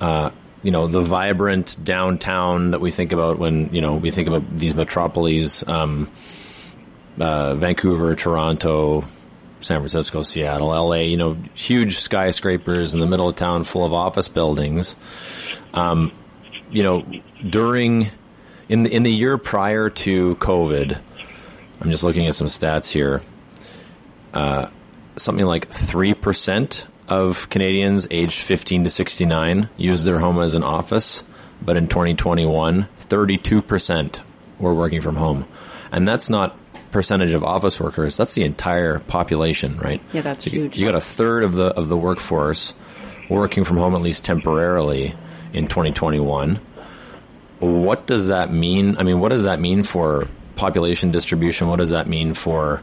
uh, you know the vibrant downtown that we think about when you know we think about these metropolises. Um, uh, Vancouver, Toronto, San Francisco, Seattle, LA, you know, huge skyscrapers in the middle of town full of office buildings. Um, you know, during, in the, in the year prior to COVID, I'm just looking at some stats here, uh, something like 3% of Canadians aged 15 to 69 used their home as an office. but in 2021, 32% were working from home. And that's not percentage of office workers. That's the entire population, right? Yeah, that's So huge. You got a third of the of the workforce working from home at least temporarily in 2021. What does that mean? I mean, what does that mean for population distribution? What does that mean for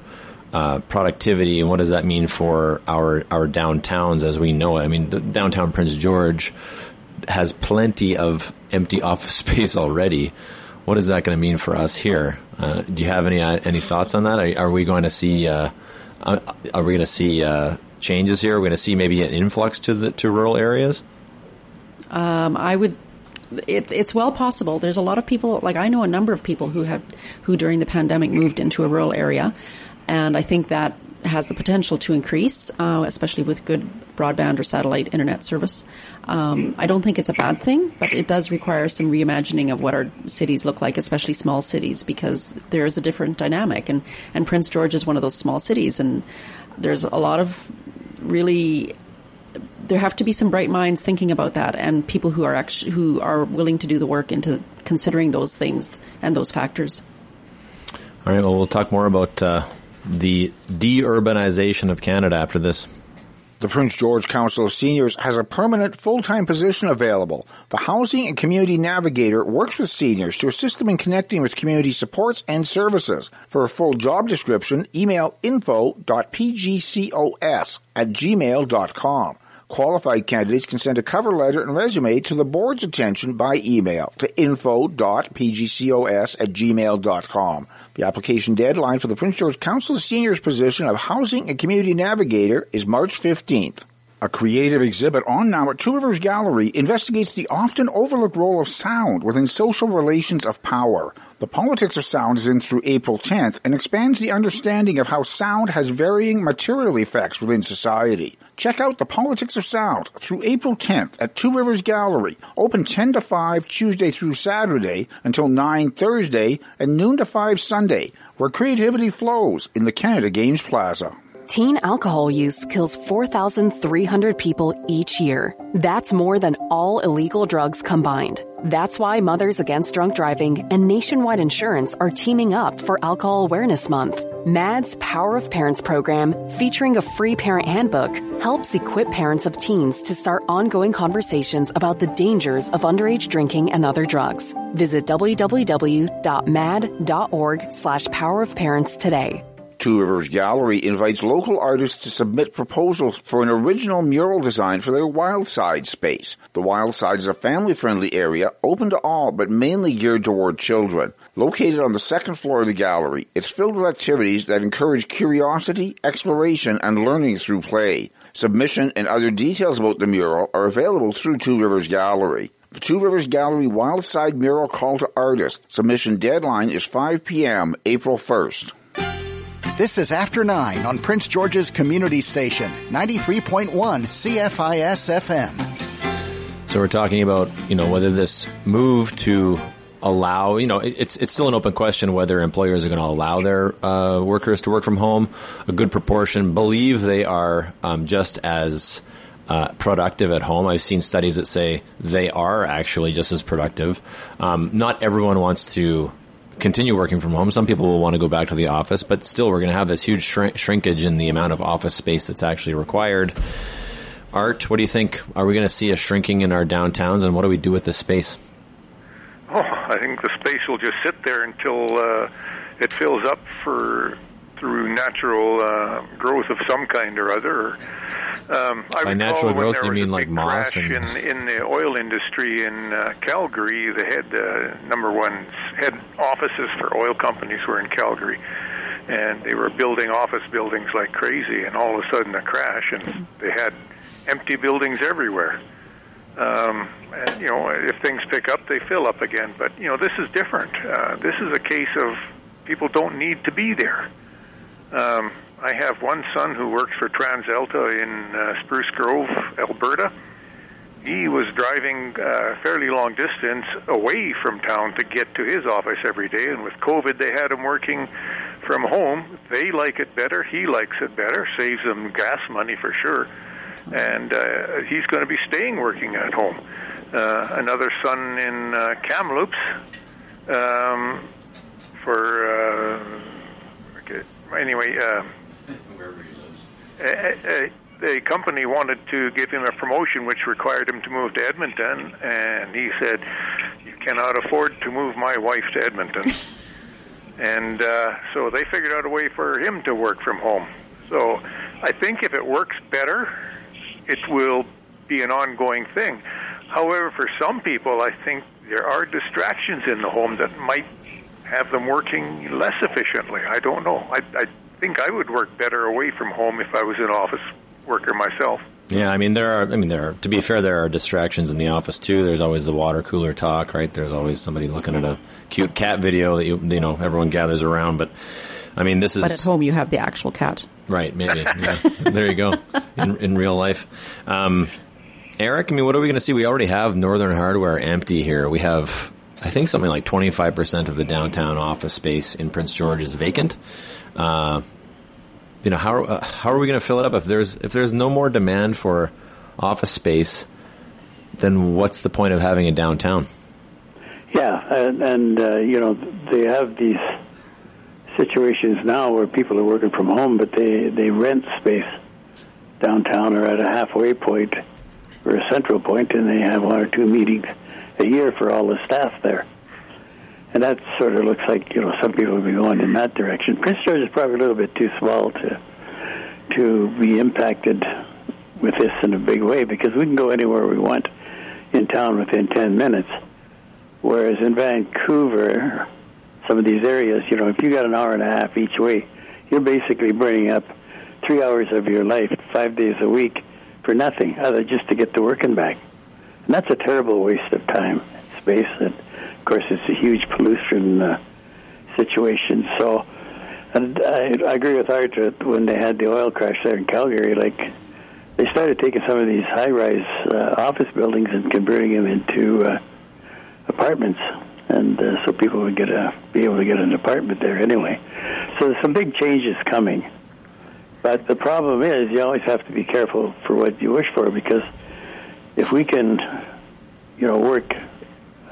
uh, productivity? And what does that mean for our our downtowns as we know it? I mean, the downtown Prince George has plenty of empty office space already. What is that going to mean for us here? Uh, do you have any uh, any thoughts on that? Are, are we going to see uh, uh, are we going to see uh, changes here? Are we going to see maybe an influx to the to rural areas? Um, I would. It's it's well possible. There's a lot of people. Like I know a number of people who have who during the pandemic moved into a rural area, and I think that has the potential to increase, uh, especially with good broadband or satellite internet service. Um, I don't think it's a bad thing, but it does require some reimagining of what our cities look like, especially small cities, because there is a different dynamic. And and Prince George is one of those small cities, and there's a lot of really there have to be some bright minds thinking about that and people who are actually who are willing to do the work into considering those things and those factors. All right. Well, we'll talk more about uh, the deurbanization of Canada after this. The Prince George Council of Seniors has a permanent full-time position available. The Housing and Community Navigator works with seniors to assist them in connecting with community supports and services. For a full job description, email info.pgcos at gmail.com. Qualified candidates can send a cover letter and resume to the board's attention by email to info.pgcos at gmail.com. The application deadline for the Prince George Council of Seniors position of Housing and Community Navigator is March 15th. A creative exhibit on now at Two Rivers Gallery investigates the often overlooked role of sound within social relations of power. The Politics of Sound is in through April 10th and expands the understanding of how sound has varying material effects within society. Check out The Politics of Sound through April 10th at Two Rivers Gallery, open 10 to 5 Tuesday through Saturday until 9 Thursday and noon to 5 Sunday, where creativity flows in the Canada Games Plaza. Teen alcohol use kills 4,300 people each year. That's more than all illegal drugs combined. That's why Mothers Against Drunk Driving and Nationwide Insurance are teaming up for Alcohol Awareness Month. MADD's Power of Parents program, featuring a free parent handbook, helps equip parents of teens to start ongoing conversations about the dangers of underage drinking and other drugs. Visit www.madd.org slash power of parents today. Two Rivers Gallery invites local artists to submit proposals for an original mural design for their Wildside space. The Wildside is a family-friendly area, open to all, but mainly geared toward children. Located on the second floor of the gallery, it's filled with activities that encourage curiosity, exploration, and learning through play. Submission and other details about the mural are available through Two Rivers Gallery. The Two Rivers Gallery Wildside Mural Call to Artists. Submission deadline is 5 p.m. April 1st. This is After 9 on Prince George's Community Station, 93.1 CFIS FM. So we're talking about, you know, whether this move to allow, you know, it's it's still an open question whether employers are going to allow their uh, workers to work from home. A good proportion believe they are um, just as uh, productive at home. I've seen studies that say they are actually just as productive. Um, not everyone wants to continue working from home. Some people will want to go back to the office, but still, we're going to have this huge shrink- shrinkage in the amount of office space that's actually required. Art, what do you think? Are we going to see a shrinking in our downtowns, and what do we do with this space? Oh, I think the space will just sit there until uh, it fills up for through natural uh, growth of some kind or other. Um, I By natural growth, you mean like moss and- in in the oil industry in uh, Calgary. The head uh, number one head offices for oil companies were in Calgary, and they were building office buildings like crazy. And all of a sudden, a crash, and they had empty buildings everywhere. Um, and, you know, if things pick up, they fill up again. But you know, this is different. Uh, this is a case of people don't need to be there. Um, I have one son who works for TransAlta in uh, Spruce Grove, Alberta. He was driving uh, fairly long distance away from town to get to his office every day, and with COVID, they had him working from home. They like it better. He likes it better. Saves them gas money for sure, and uh, he's going to be staying working at home. uh, another son in uh, Kamloops um, for uh, okay, anyway. Uh, a, a, the company wanted to give him a promotion which required him to move to Edmonton, and he said, "You cannot afford to move my wife to Edmonton." and uh, so they figured out a way for him to work from home. So I think if it works better, it will be an ongoing thing. However, for some people, I think there are distractions in the home that might have them working less efficiently. I don't know. I, I think I would work better away from home if I was an office worker myself. Yeah, I mean there are. I mean there are. To be fair, there are distractions in the office too. There's always the water cooler talk, right? There's always somebody looking at a cute cat video that you you know everyone gathers around. But I mean this is. But at home you have the actual cat. Right, maybe. Yeah. there you go. In in real life, um, Eric. I mean, what are we going to see? We already have Northern Hardware empty here. We have. I think something like 25% of the downtown office space in Prince George is vacant. Uh, you know how uh, how are we going to fill it up? If there's if there's no more demand for office space then what's the point of having a downtown? Yeah and, and uh, you know they have these situations now where people are working from home but they they rent space downtown or at a halfway point or a central point and they have one or two meetings a year for all the staff there and that sort of looks like you know some people will be going in that direction. Prince George is probably a little bit too small to to be impacted with this in a big way because we can go anywhere we want in town within ten minutes. Whereas in Vancouver, some of these areas, you know, if you got an hour and a half each way, you're basically burning up three hours of your life, five days a week, for nothing other just to get to work and back. And that's a terrible waste of time, space, and course, it's a huge pollution uh, situation. So, and I, I agree with Art that when they had the oil crash there in Calgary, like they started taking some of these high-rise uh, office buildings and converting them into uh, apartments, and uh, so people would get a be able to get an apartment there anyway. So there's some big changes coming. But the problem is, you always have to be careful for what you wish for because if we can, you know, work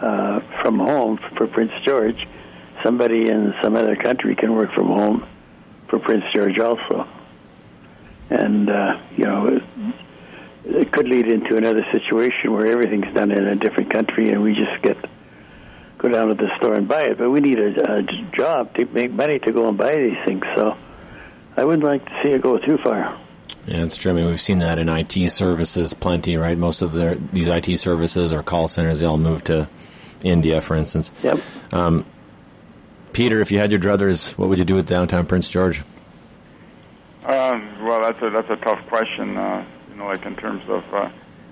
uh, from home for Prince George, somebody in some other country can work from home for Prince George also. And, uh, you know, it, it could lead into another situation where everything's done in a different country and we just get go down to the store and buy it. But we need a, a job to make money to go and buy these things. So I wouldn't like to see it go too far. Yeah, it's true. I mean, we've seen that in IT services plenty, right? Most of their these IT services or call centers, they all move to India, for instance. Yep. Um, Peter, if you had your druthers, what would you do with downtown Prince George? Uh, well, that's a that's a tough question. Uh, you know, like in terms of, uh,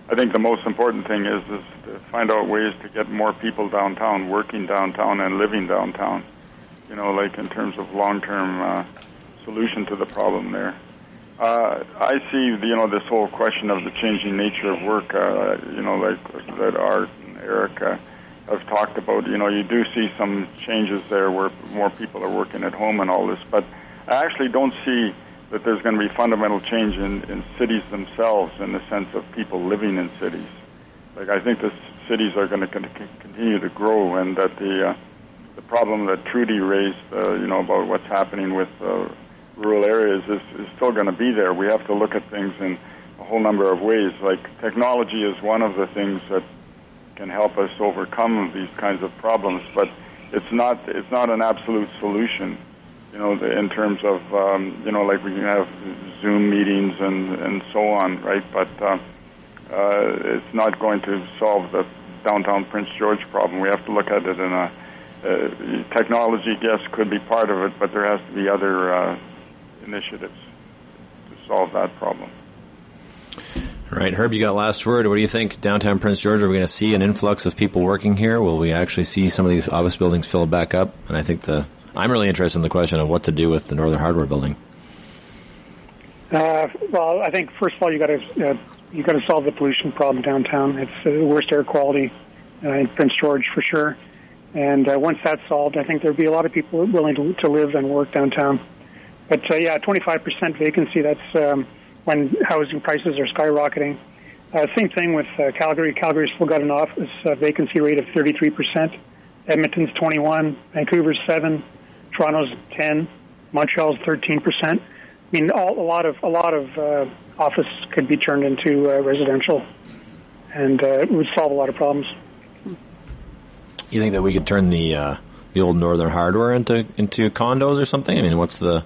I think the most important thing is is to find out ways to get more people downtown, working downtown, and living downtown. You know, like in terms of long term uh, solution to the problem there. Uh, I see, you know, this whole question of the changing nature of work. Uh, you know, like that Art and Eric uh, have talked about. You know, you do see some changes there where more people are working at home and all this, but I actually don't see that there's going to be fundamental change in, in cities themselves in the sense of people living in cities. Like I think the cities are going to continue to grow, and that the uh, the problem that Trudy raised, uh, you know, about what's happening with uh, rural areas is, is still going to be there. We have to look at things in a whole number of ways. Like technology is one of the things that can help us overcome these kinds of problems, but it's not it's not an absolute solution. You know, in terms of um, you know, like we can have Zoom meetings and and so on, right? But uh, uh, it's not going to solve the downtown Prince George problem. We have to look at it in a uh, technology, yes, could be part of it, but there has to be other uh, initiatives to solve that problem. All right, Herb, you got last word. What do you think? Downtown Prince George, are we going to see an influx of people working here? Will we actually see some of these office buildings fill back up? And I think the I'm really interested in the question of what to do with the Northern Hardware building. Uh, well, I think first of all you got to uh, you got to solve the pollution problem downtown. It's uh, the worst air quality uh, in Prince George for sure. And uh, once that's solved, I think there'll be a lot of people willing to, to live and work downtown. But uh, yeah, 25% vacancy, that's um, when housing prices are skyrocketing. Uh, same thing with uh, Calgary. Calgary's still got an office uh, vacancy rate of 33%. Edmonton's 21, Vancouver's 7, Toronto's 10, Montreal's 13%. I mean, all, a lot of a lot of uh, office could be turned into uh, residential, and uh, it would solve a lot of problems. You think that we could turn the uh, the old Northern Hardware into into condos or something? I mean, what's the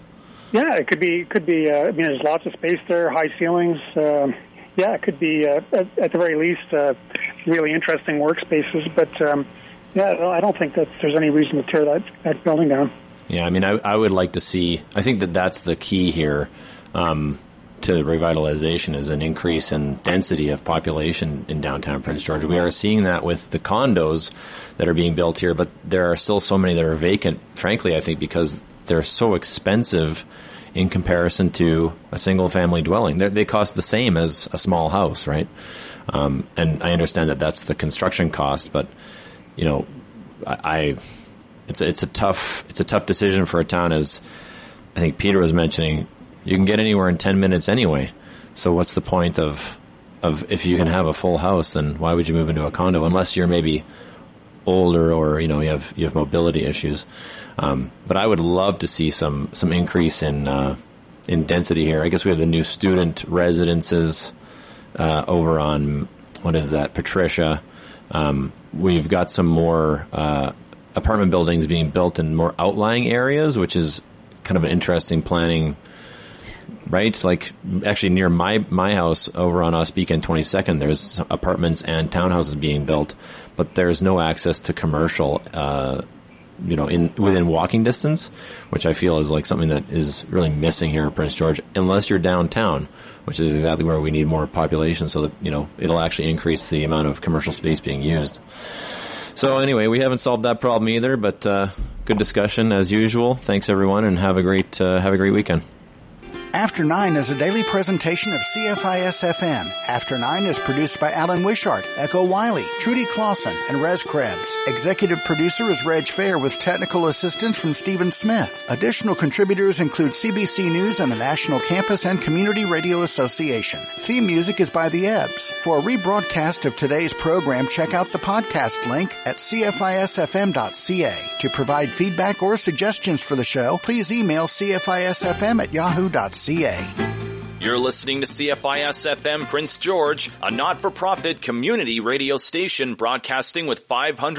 Yeah, it could be. Could be. Uh, I mean, there's lots of space there, high ceilings. Um, yeah, it could be uh, at, at the very least uh, really interesting workspaces. But um, yeah, I don't think that there's any reason to tear that that building down. Yeah, I mean, I, I would like to see. I think that that's the key here um, to revitalization is an increase in density of population in downtown Prince George. We are seeing that with the condos that are being built here, but there are still so many that are vacant. Frankly, I think because they're so expensive in comparison to a single family dwelling. They're, they cost the same as a small house, right? Um, and I understand that that's the construction cost, but you know, I, I it's a, it's a tough it's a tough decision for a town as I think Peter was mentioning. You can get anywhere in ten minutes anyway. So what's the point of of if you can have a full house, then why would you move into a condo unless you're maybe older or you know you have you have mobility issues. Um, but I would love to see some some increase in uh, in density here. I guess we have the new student residences uh, over on what is that Patricia. Um, we've got some more uh, apartment buildings being built in more outlying areas, which is kind of an interesting planning. Right, like actually near my my house over on Ospika and 22nd, there's apartments and townhouses being built, but there's no access to commercial uh, you know, in within walking distance, which I feel is like something that is really missing here in Prince George, unless you're downtown, which is exactly where we need more population, so that you know it'll actually increase the amount of commercial space being used. So anyway, we haven't solved that problem either, but uh, good discussion as usual. Thanks everyone, and have a great uh, have a great weekend. After Nine is a daily presentation of CFIS FM. After Nine is produced by Alan Wishart, Echo Wiley, Trudy Clausen, and Rez Krebs. Executive producer is Reg Fair with technical assistance from Stephen Smith. Additional contributors include CBC News and the National Campus and Community Radio Association. Theme music is by The Ebbs. For a rebroadcast of today's program, check out the podcast link at cfisfm.ca. To provide feedback or suggestions for the show, please email cfisfm at yahoo.ca. You're listening to CFIS FM Prince George, a not-for-profit community radio station broadcasting with 500